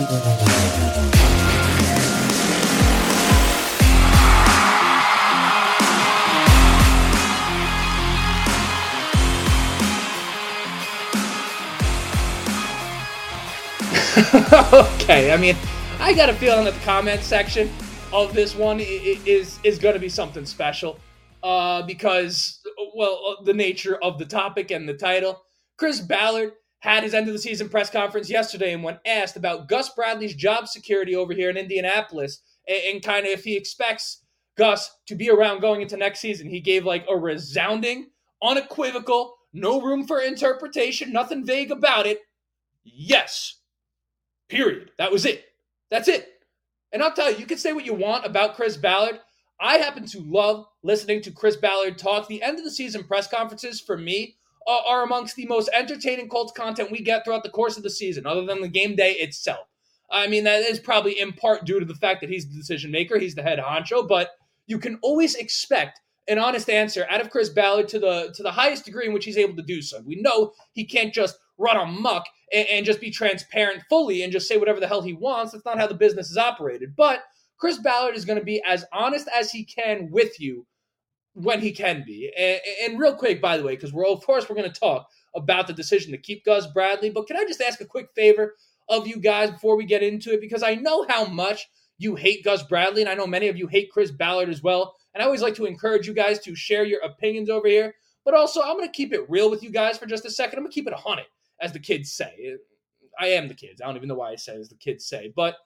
okay, I mean, I got a feeling that the comment section of this one is is going to be something special, uh, because well, uh, the nature of the topic and the title. Chris Ballard had his end of the season press conference yesterday, and when asked about Gus Bradley's job security over here in Indianapolis, and, and kind of if he expects Gus to be around going into next season, he gave like a resounding, unequivocal, no room for interpretation, nothing vague about it. Yes. Period. That was it. That's it. And I'll tell you, you can say what you want about Chris Ballard. I happen to love listening to Chris Ballard talk. The end of the season press conferences for me are, amongst the most entertaining Colts content we get throughout the course of the season, other than the game day itself. I mean, that is probably in part due to the fact that he's the decision maker, he's the head honcho, but you can always expect an honest answer out of Chris Ballard to the to the highest degree in which he's able to do so. We know he can't just run amok and, and just be transparent fully and just say whatever the hell he wants. That's not how the business is operated. But Chris Ballard is going to be as honest as he can with you when he can be. And, and real quick, by the way, because we're of course we're going to talk about the decision to keep Gus Bradley, but can I just ask a quick favor of you guys before we get into it? Because I know how much you hate Gus Bradley, and I know many of you hate Chris Ballard as well. And I always like to encourage you guys to share your opinions over here. But also, I'm going to keep it real with you guys for just a second. I'm going to keep it 100 as the kids say. I am the kids. I don't even know why I say as the kids say, but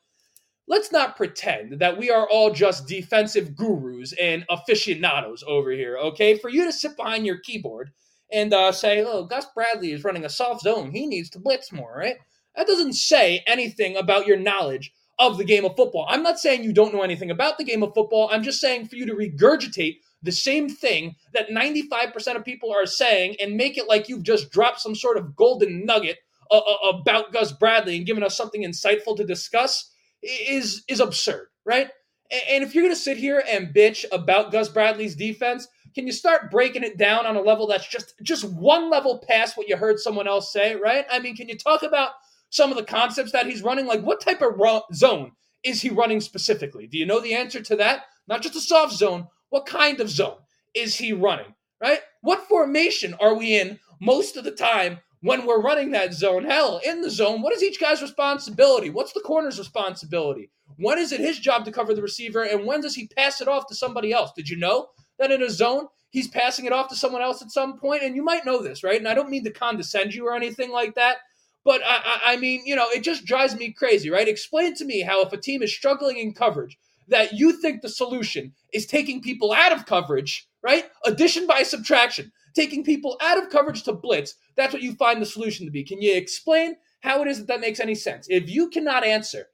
let's not pretend that we are all just defensive gurus and aficionados over here, okay? For you to sit behind your keyboard and uh, say, oh, Gus Bradley is running a soft zone. He needs to blitz more, right? That doesn't say anything about your knowledge of the game of football. I'm not saying you don't know anything about the game of football. I'm just saying for you to regurgitate the same thing that 95% of people are saying and make it like you've just dropped some sort of golden nugget uh, uh, about Gus Bradley and given us something insightful to discuss is is absurd, right? And if you're going to sit here and bitch about Gus Bradley's defense, can you start breaking it down on a level that's just just one level past what you heard someone else say, right? I mean, can you talk about some of the concepts that he's running? Like, what type of ro- zone is he running specifically? Do you know the answer to that? Not just a soft zone, what kind of zone is he running? Right? What formation are we in most of the time when we're running that zone? Hell, in the zone, what is each guy's responsibility? What's the corner's responsibility? When is it his job to cover the receiver, and when does he pass it off to somebody else? Did you know that in a zone, he's passing it off to someone else at some point? And you might know this, right? And I don't mean to condescend you or anything like that, but I, I mean, you know, it just drives me crazy, right? Explain to me how if a team is struggling in coverage, that you think the solution is taking people out of coverage, right? Addition by subtraction, taking people out of coverage to blitz. That's what you find the solution to be. Can you explain how it is that that makes any sense? If you cannot answer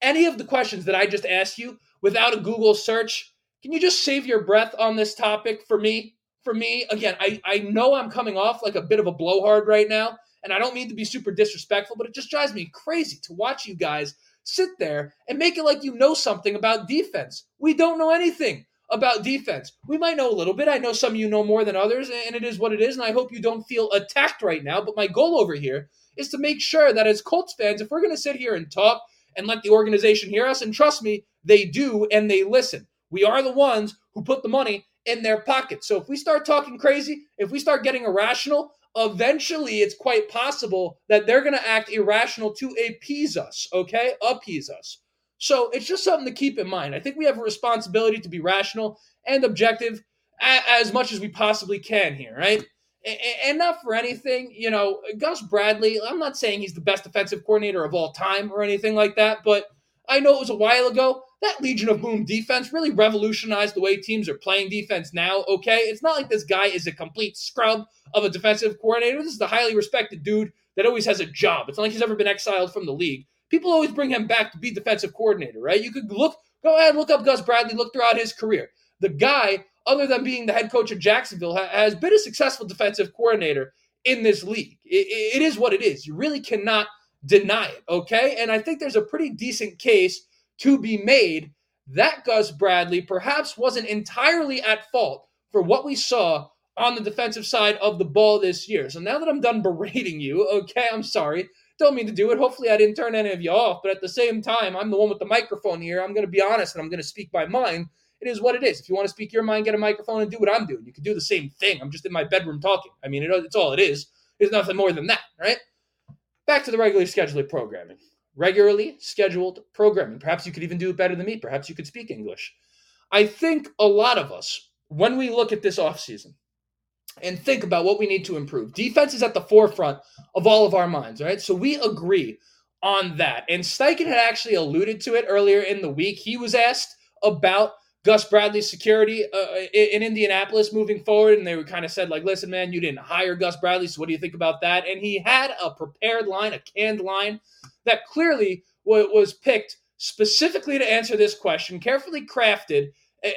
any of the questions that I just asked you without a Google search, can you just save your breath on this topic for me? For me, again, I, I know I'm coming off like a bit of a blowhard right now, and I don't mean to be super disrespectful, but it just drives me crazy to watch you guys sit there and make it like you know something about defense. We don't know anything about defense. We might know a little bit. I know some of you know more than others, and it is what it is. And I hope you don't feel attacked right now. But my goal over here is to make sure that as Colts fans, if we're going to sit here and talk and let the organization hear us, and trust me, they do and they listen. We are the ones who put the money in their pocket. So if we start talking crazy, if we start getting irrational, eventually it's quite possible that they're going to act irrational to appease us, okay? Appease us. So it's just something to keep in mind. I think we have a responsibility to be rational and objective as much as we possibly can here, right? And not for anything, you know, Gus Bradley, I'm not saying he's the best defensive coordinator of all time or anything like that, but I know it was a while ago. That Legion of Boom defense really revolutionized the way teams are playing defense now, okay? It's not like this guy is a complete scrub of a defensive coordinator. This is the highly respected dude that always has a job. It's not like he's ever been exiled from the league. People always bring him back to be defensive coordinator, right? You could look, go ahead, look up Gus Bradley, look throughout his career. The guy, other than being the head coach of Jacksonville, has been a successful defensive coordinator in this league. it, it is what it is. You really cannot deny it, okay? And I think there's a pretty decent case to be made that Gus Bradley perhaps wasn't entirely at fault for what we saw on the defensive side of the ball this year. So now that I'm done berating you, okay, I'm sorry. Don't mean to do it. Hopefully, I didn't turn any of you off. But at the same time, I'm the one with the microphone here. I'm going to be honest and I'm going to speak my mind. It is what it is. If you want to speak your mind, get a microphone and do what I'm doing. You can do the same thing. I'm just in my bedroom talking. I mean, it, it's all it is. There's nothing more than that, right? Back to the regularly scheduled programming. Regularly scheduled programming. Perhaps you could even do it better than me. Perhaps you could speak English. I think a lot of us, when we look at this offseason and think about what we need to improve, defense is at the forefront of all of our minds, right? So we agree on that. And Steichen had actually alluded to it earlier in the week. He was asked about Gus Bradley's security uh, in Indianapolis moving forward, and they were kind of said like, "Listen, man, you didn't hire Gus Bradley, so what do you think about that?" And he had a prepared line, a canned line that clearly was picked specifically to answer this question, carefully crafted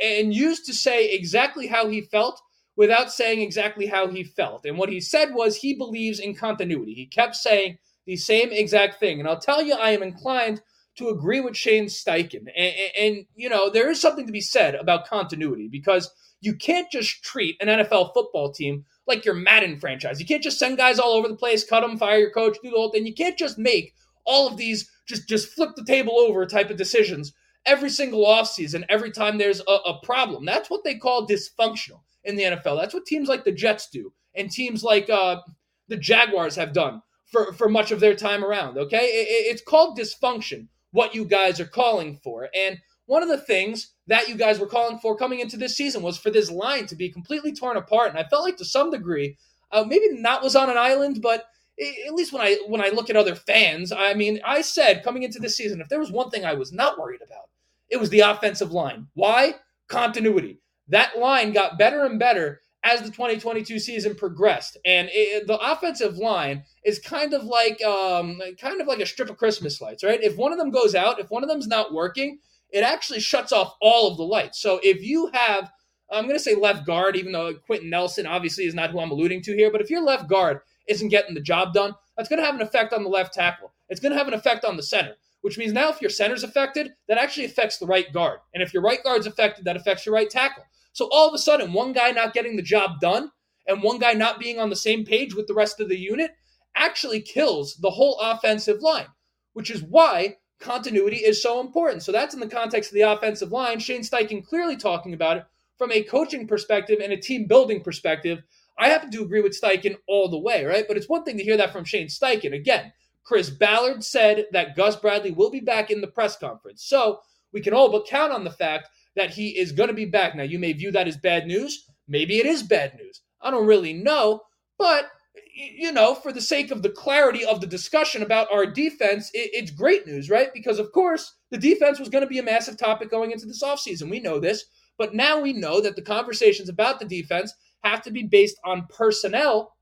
and used to say exactly how he felt without saying exactly how he felt. And what he said was he believes in continuity. He kept saying the same exact thing. And I'll tell you, I am inclined to agree with Shane Steichen. And, and, you know, there is something to be said about continuity because you can't just treat an NFL football team like your Madden franchise. You can't just send guys all over the place, cut them, fire your coach, do the whole thing. You can't just make all of these just just flip the table over type of decisions every single offseason, every time there's a, a problem. That's what they call dysfunctional in the NFL. That's what teams like the Jets do, and teams like uh, the Jaguars have done for, for much of their time around. Okay, it, it's called dysfunction. What you guys are calling for, and one of the things that you guys were calling for coming into this season was for this line to be completely torn apart. And I felt like to some degree, uh, maybe not was on an island, but at least when I when I look at other fans, I mean, I said coming into this season, if there was one thing I was not worried about, it was the offensive line. Why? Continuity. That line got better and better as the 2022 season progressed, and it, the offensive line is kind of like um, kind of like a strip of Christmas lights, right? If one of them goes out, if one of them's not working, it actually shuts off all of the lights. So if you have I'm going to say left guard, even though Quenton Nelson obviously is not who I'm alluding to here. But if your left guard isn't getting the job done, that's going to have an effect on the left tackle. It's going to have an effect on the center which means now if your center's affected, that actually affects the right guard. And if your right guard's affected, that affects your right tackle. So all of a sudden, one guy not getting the job done and one guy not being on the same page with the rest of the unit actually kills the whole offensive line, which is why continuity is so important. So that's in the context of the offensive line. Shane Steichen clearly talking about it from a coaching perspective and a team building perspective. I happen to agree with Steichen all the way, right? But it's one thing to hear that from Shane Steichen. Again, Chris Ballard said that Gus Bradley will be back in the press conference. So we can all but count on the fact that he is going to be back. Now, you may view that as bad news. Maybe it is bad news. I don't really know. But, you know, for the sake of the clarity of the discussion about our defense, it's great news, right? Because, of course, the defense was going to be a massive topic going into this offseason. We know this. But now we know that the conversations about the defense have to be based on personnel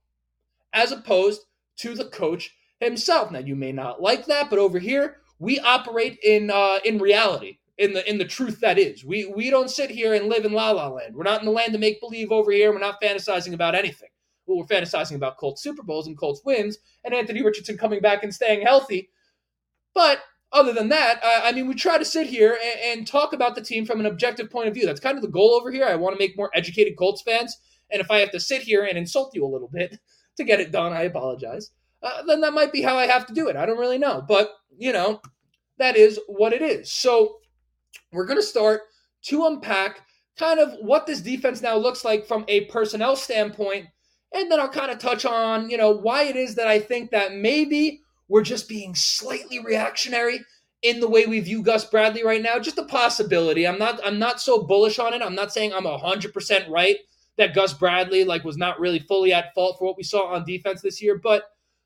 as opposed to the coach himself. Now you may not like that, but over here we operate in uh, in reality, in the in the truth that is. We we don't sit here and live in la la land. We're not in the land of make believe over here. We're not fantasizing about anything. Well, we're fantasizing about Colts Super Bowls and Colts wins and Anthony Richardson coming back and staying healthy. But other than that, I, I mean, we try to sit here and, and, talk about the team from an objective point of view. That's kind of the goal over here. I want to make more educated Colts fans. And if I have to sit here and insult you a little bit to get it done, I apologize uh, then that might be how I have to do it. I don't really know. But, you know, that is what it is. So we're going to start to unpack kind of what this defense now looks like from a personnel standpoint. And then I'll kind of touch on, you know, why it is that I think that maybe we're just being slightly reactionary in the way we view Gus Bradley right now. Just a possibility. I'm not I'm not so bullish on it. I'm not saying I'm 100% right that Gus Bradley like was not really fully at fault for what we saw on defense this year, but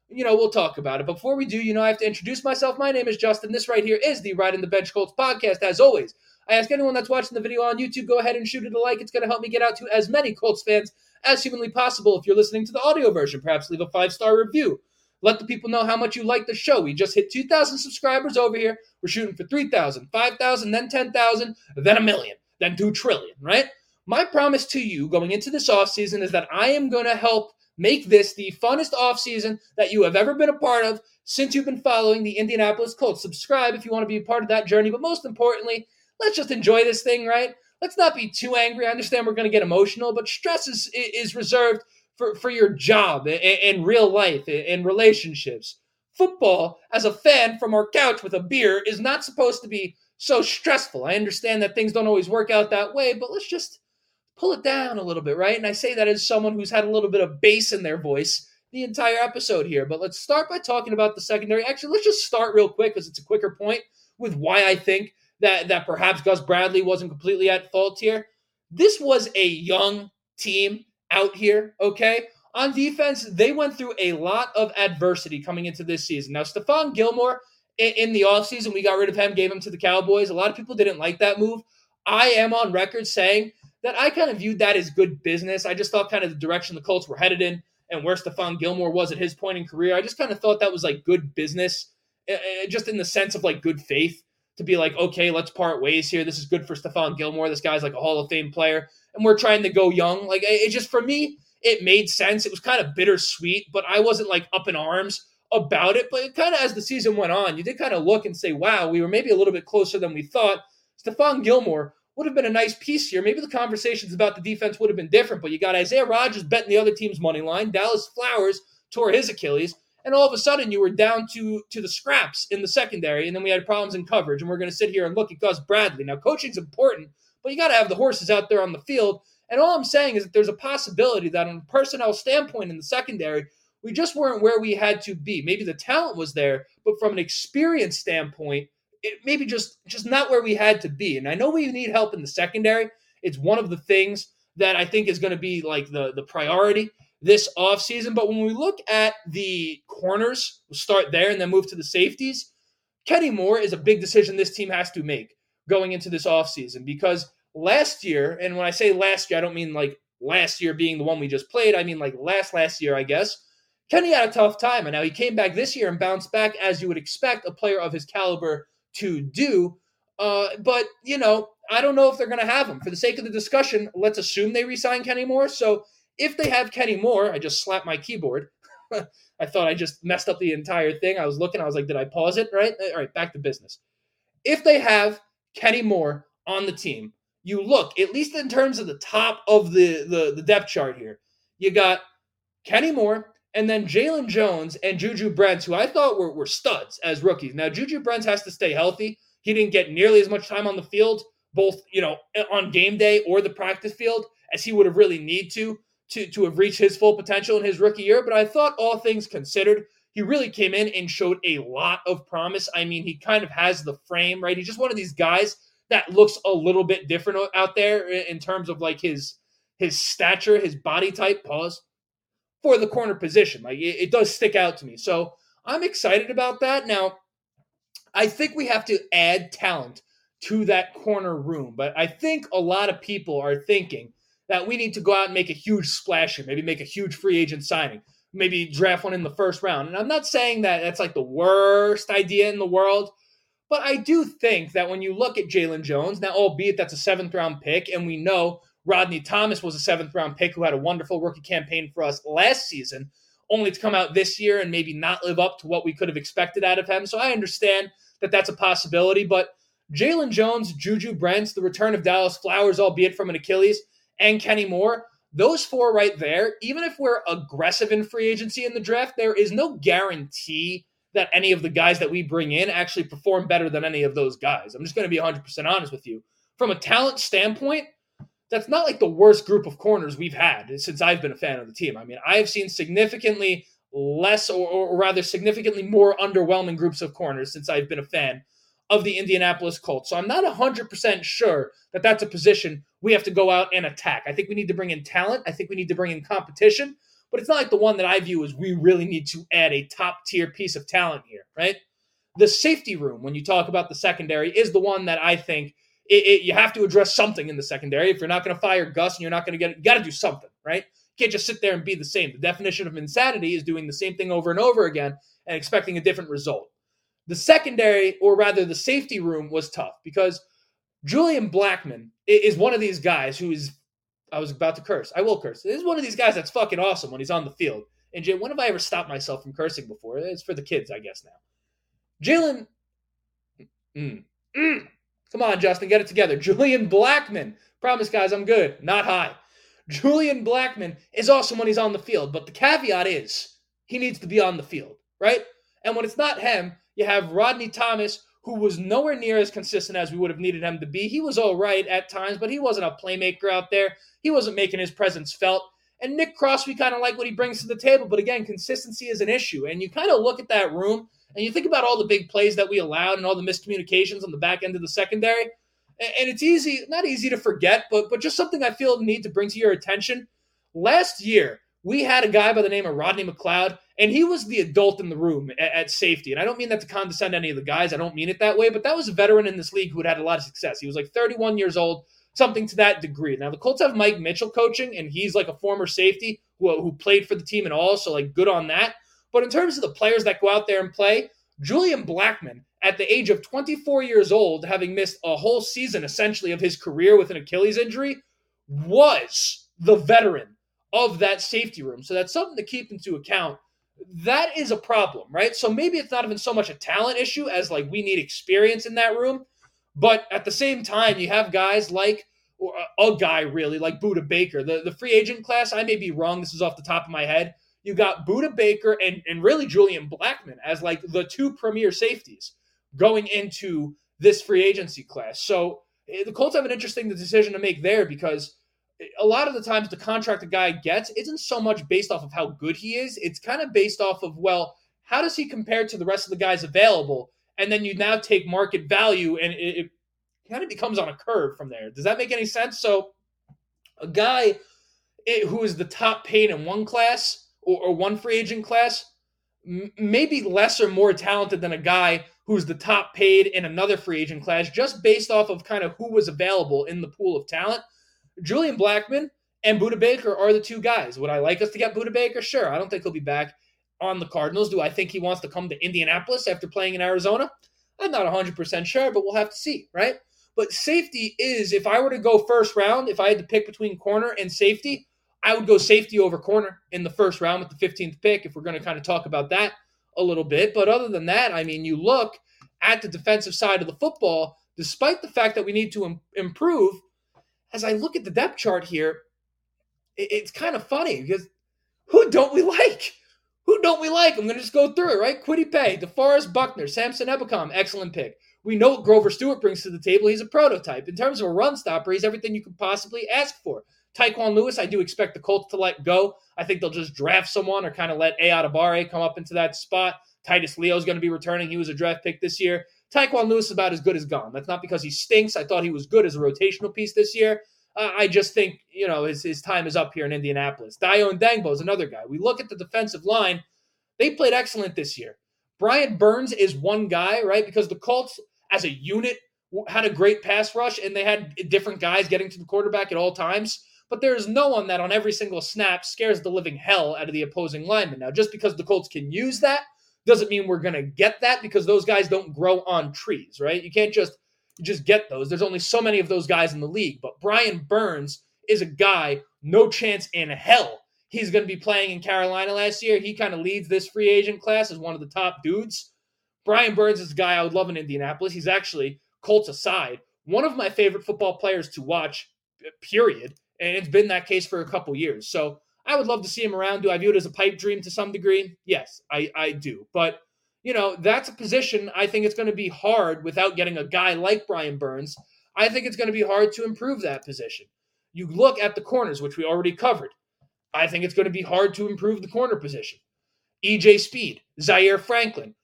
you know, we'll talk about it. Before we do, you know, I have to introduce myself. My name is Justin. This right here is the Riding the Bench Colts podcast. As always, I ask anyone that's watching the video on YouTube, go ahead and shoot it a like. It's going to help me get out to as many Colts fans as humanly possible. If you're listening to the audio version, perhaps leave a five star review. Let the people know how much you like the show. We just hit 2,000 subscribers over here. We're shooting for 3,000, 5,000, then 10,000, then a million, then 2 trillion, right? My promise to you going into this offseason is that I am going to help Make this the funnest offseason that you have ever been a part of since you've been following the Indianapolis Colts. Subscribe if you want to be a part of that journey. But most importantly, let's just enjoy this thing, right? Let's not be too angry. I understand we're going to get emotional, but stress is, is reserved for, for your job and, and real life and relationships. football as a fan from our couch with a beer is not supposed to be so stressful. I understand that things don't always work out that way, but let's just pull it down a little bit, right? And I say that as someone who's had a little bit of bass in their voice the entire episode here. But let's start by talking about the secondary. Actually, let's just start real quick because it's a quicker point with why I think that that perhaps Gus Bradley wasn't completely at fault here. This was a young team out here, okay? On defense, they went through a lot of adversity coming into this season. Now, Stephon Gilmore in, in the offseason, we got rid of him, gave him to the Cowboys. A lot of people didn't like that move. I am on record saying that I kind of viewed that as good business. I just thought kind of the direction the Colts were headed in and where Stephon Gilmore was at his point in career. I just kind of thought that was like good business, eh, eh, just in the sense of like good faith to be like, okay, let's part ways here. This is good for Stephon Gilmore. This guy's like a Hall of Fame player, and we're trying to go young. Like it just for me, it made sense. It was kind of bittersweet, but I wasn't like up in arms about it. But it kind of as the season went on, you did kind of look and say, wow, we were maybe a little bit closer than we thought. Stephon Gilmore would have been a nice piece here. Maybe the conversations about the defense would have been different, but you got Isaiah Rodgers betting the other team's money line. Dallas Flowers tore his Achilles, and all of a sudden you were down to to the scraps in the secondary, and then we had problems in coverage. And we're going to sit here and look at Gus Bradley. Now, coaching's important, but you got to have the horses out there on the field. And all I'm saying is that there's a possibility that, on a personnel standpoint in the secondary, we just weren't where we had to be. Maybe the talent was there, but from an experience standpoint, it maybe just just not where we had to be. And I know we need help in the secondary. It's one of the things that I think is going to be like the the priority this offseason. But when we look at the corners, we'll start there and then move to the safeties. Kenny Moore is a big decision this team has to make going into this offseason because last year, and when I say last year, I don't mean like last year being the one we just played. I mean like last last year, I guess. Kenny had a tough time, and now he came back this year and bounced back as you would expect a player of his caliber to do. Uh, but you know, I don't know if they're going to have him. For the sake of the discussion, let's assume they resign Kenny Moore. So if they have Kenny Moore, I just slapped my keyboard. I thought I just messed up the entire thing. I was looking, I was like, did I pause it? Right? All right, back to business. If they have Kenny Moore on the team, you look, at least in terms of the top of the, the, the depth chart here, you got Kenny Moore, and then Jaylon Jones and Juju Brents, who I thought were, were studs as rookies. Now, Juju Brents has to stay healthy. He didn't get nearly as much time on the field, both, you know, on game day or the practice field, as he would have really need to, to, to have reached his full potential in his rookie year. But I thought all things considered, he really came in and showed a lot of promise. I mean, he kind of has the frame, right? He's just one of these guys that looks a little bit different out there in terms of like his his stature, his body type. Pause for the corner position. Like it, it does stick out to me. So I'm excited about that. Now, I think we have to add talent to that corner room, but I think a lot of people are thinking that we need to go out and make a huge splash here, maybe make a huge free agent signing, maybe draft one in the first round. And I'm not saying that that's like the worst idea in the world, but I do think that when you look at Jaylon Jones, now, albeit that's a seventh round pick, and we know Rodney Thomas was a seventh round pick who had a wonderful rookie campaign for us last season, only to come out this year and maybe not live up to what we could have expected out of him. So I understand that that's a possibility. But Jaylon Jones, Juju Brents, the return of Dallas Flowers, albeit from an Achilles, and Kenny Moore, those four right there, even if we're aggressive in free agency in the draft, there is no guarantee that any of the guys that we bring in actually perform better than any of those guys. I'm just going to be 100% honest with you. From a talent standpoint, that's not like the worst group of corners we've had since I've been a fan of the team. I mean, I've seen significantly less, or, or rather, significantly more underwhelming groups of corners since I've been a fan of the Indianapolis Colts. So I'm not 100% sure that that's a position we have to go out and attack. I think we need to bring in talent. I think we need to bring in competition, but it's not like the one that I view as we really need to add a top tier piece of talent here, right? The safety room, when you talk about the secondary, is the one that I think it, it, you have to address something in the secondary. If you're not going to fire Gus and you're not going to get it, you got to do something, right? You can't just sit there and be the same. The definition of insanity is doing the same thing over and over again and expecting a different result. The secondary, or rather the safety room, was tough because Julian Blackmon is one of these guys who is, I was about to curse. I will curse. This is one of these guys that's fucking awesome when he's on the field. And Jay, when have I ever stopped myself from cursing before? It's for the kids, I guess, now. Jalen. Mm, mm, Come on, Justin, get it together. Julian Blackmon. Promise, guys, I'm good. Not high. Julian Blackmon is awesome when he's on the field, but the caveat is he needs to be on the field, right? And when it's not him, you have Rodney Thomas, who was nowhere near as consistent as we would have needed him to be. He was all right at times, but he wasn't a playmaker out there. He wasn't making his presence felt. And Nick Cross, we kind of like what he brings to the table, but again, consistency is an issue. And you kind of look at that room and you think about all the big plays that we allowed and all the miscommunications on the back end of the secondary. And it's easy, not easy to forget, but but just something I feel need to bring to your attention. Last year, we had a guy by the name of Rodney McLeod, and he was the adult in the room at, at, safety. And I don't mean that to condescend any of the guys. I don't mean it that way, but that was a veteran in this league who had had a lot of success. He was like 31 years old, something to that degree. Now the Colts have Mike Mitchell coaching, and he's like a former safety who, who played for the team and all, so like good on that. But in terms of the players that go out there and play, Julian Blackmon, at the age of 24 years old, having missed a whole season essentially of his career with an Achilles injury, was the veteran of that safety room. So that's something to keep into account. That is a problem, right? So maybe it's not even so much a talent issue as like we need experience in that room. But at the same time, you have guys like a guy really like Budda Baker. The the free agent class, I may be wrong. This is off the top of my head. You got Budda Baker and, and really Julian Blackmon as like the two premier safeties going into this free agency class. So eh, the Colts have an interesting decision to make there because a lot of the times the contract a guy gets isn't so much based off of how good he is. It's kind of based off of, well, how does he compare to the rest of the guys available? And then you now take market value and it, it kind of becomes on a curve from there. Does that make any sense? So a guy eh, who is the top paid in one class or, or one free agent class m- maybe less or more talented than a guy who's the top paid in another free agent class just based off of kind of who was available in the pool of talent. Julian Blackmon and Budda Baker are the two guys. Would I like us to get Budda Baker? Sure. I don't think he'll be back on the Cardinals. Do I think he wants to come to Indianapolis after playing in Arizona? I'm not 100% sure, but we'll have to see, right? But safety is, if I were to go first round, if I had to pick between corner and safety, I would go safety over corner in the first round with the 15th pick if we're going to kind of talk about that a little bit. But other than that, I mean, you look at the defensive side of the football, despite the fact that we need to Im- improve, as I look at the depth chart here, it, it's kind of funny because who don't we like? Who don't we like? I'm going to just go through it, right? Kwity Paye, DeForest Buckner, Samson Ebukam, excellent pick. We know what Grover Stewart brings to the table. He's a prototype. In terms of a run stopper, he's everything you could possibly ask for. Tyquan Lewis, I do expect the Colts to let go. I think they'll just draft someone or kind of let A. Adebawore come up into that spot. Titus Leo is going to be returning. He was a draft pick this year. Tyquan Lewis is about as good as gone. That's not because he stinks. I thought he was good as a rotational piece this year. Uh, I just think, you know, his, his time is up here in Indianapolis. Dayo Odeyingbo is another guy. We look at the defensive line. They played excellent this year. Brian Burns is one guy, right? Because the Colts, as a unit, had a great pass rush and they had different guys getting to the quarterback at all times. But there is no one that on every single snap scares the living hell out of the opposing lineman. Now, just because the Colts can use that doesn't mean we're going to get that because those guys don't grow on trees, right? You can't just just get those. There's only so many of those guys in the league. But Brian Burns is a guy, no chance in hell he's going to be playing in Carolina last year. He kind of leads this free agent class as one of the top dudes. Brian Burns is a guy I would love in Indianapolis. He's actually, Colts aside, one of my favorite football players to watch, period. And it's been that case for a couple years. So I would love to see him around. Do I view it as a pipe dream to some degree? Yes, I, I do. But, you know, that's a position I think it's going to be hard without getting a guy like Brian Burns. I think it's going to be hard to improve that position. You look at the corners, which we already covered. I think it's going to be hard to improve the corner position. EJ Speed, Zaire Franklin,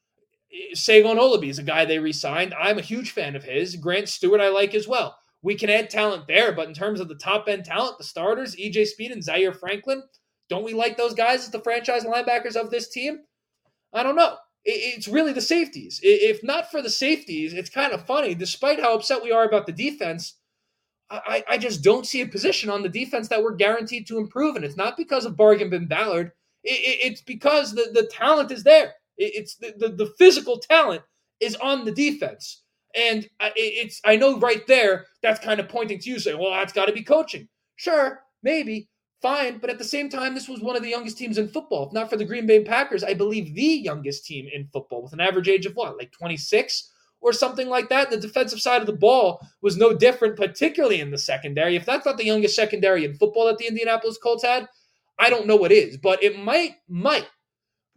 eh, Segun Olubi is a guy they re signed. I'm a huge fan of his. Grant Stuard, I like as well we can add talent there. But in terms of the top end talent, the starters, EJ Speed and Zaire Franklin, don't we like those guys as the franchise linebackers of this team? I don't know. It's really the safeties. If not for the safeties, it's kind of funny. Despite how upset we are about the defense, I, I just don't see a position on the defense that we're guaranteed to improve. And it's not because of Bargain Bin Ballard. It's because the, the talent is there. It's the, the, the physical talent is on the defense. And it's I know right there that's kind of pointing to you saying, well, that's got to be coaching. Sure, maybe, fine, but at the same time, this was one of the youngest teams in football. If not for the Green Bay Packers, I believe the youngest team in football with an average age of what, like 26 or something like that. The defensive side of the ball was no different, particularly in the secondary. If that's not the youngest secondary in football that the Indianapolis Colts had, I don't know what is, but it might might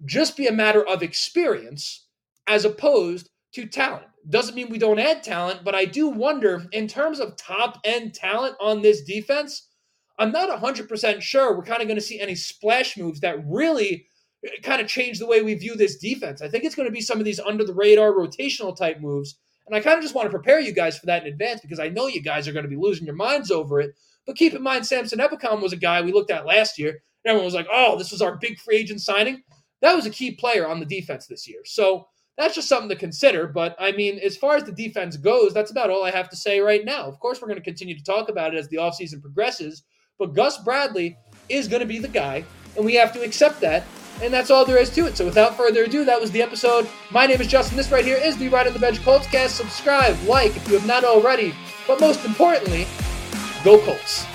just be a matter of experience as opposed to talent. Doesn't mean we don't add talent, but I do wonder in terms of top end talent on this defense, I'm not 100% sure we're kind of going to see any splash moves that really eh, kind of change the way we view this defense. I think it's going to be some of these under the radar rotational type moves. And I kind of just want to prepare you guys for that in advance because I know you guys are going to be losing your minds over it. But keep in mind, Samson Ebukam was a guy we looked at last year. And everyone was like, oh, this was our big free agent signing. That was a key player on the defense this year. So that's just something to consider. But I mean, as far as the defense goes, that's about all I have to say right now. Of course, we're going to continue to talk about it as the offseason progresses. But Gus Bradley is going to be the guy, and we have to accept that. And that's all there is to it. So without further ado, that was the episode. My name is Justin. This right here is the Riding the Bench Colts cast. Subscribe, like if you have not already. But most importantly, go Colts.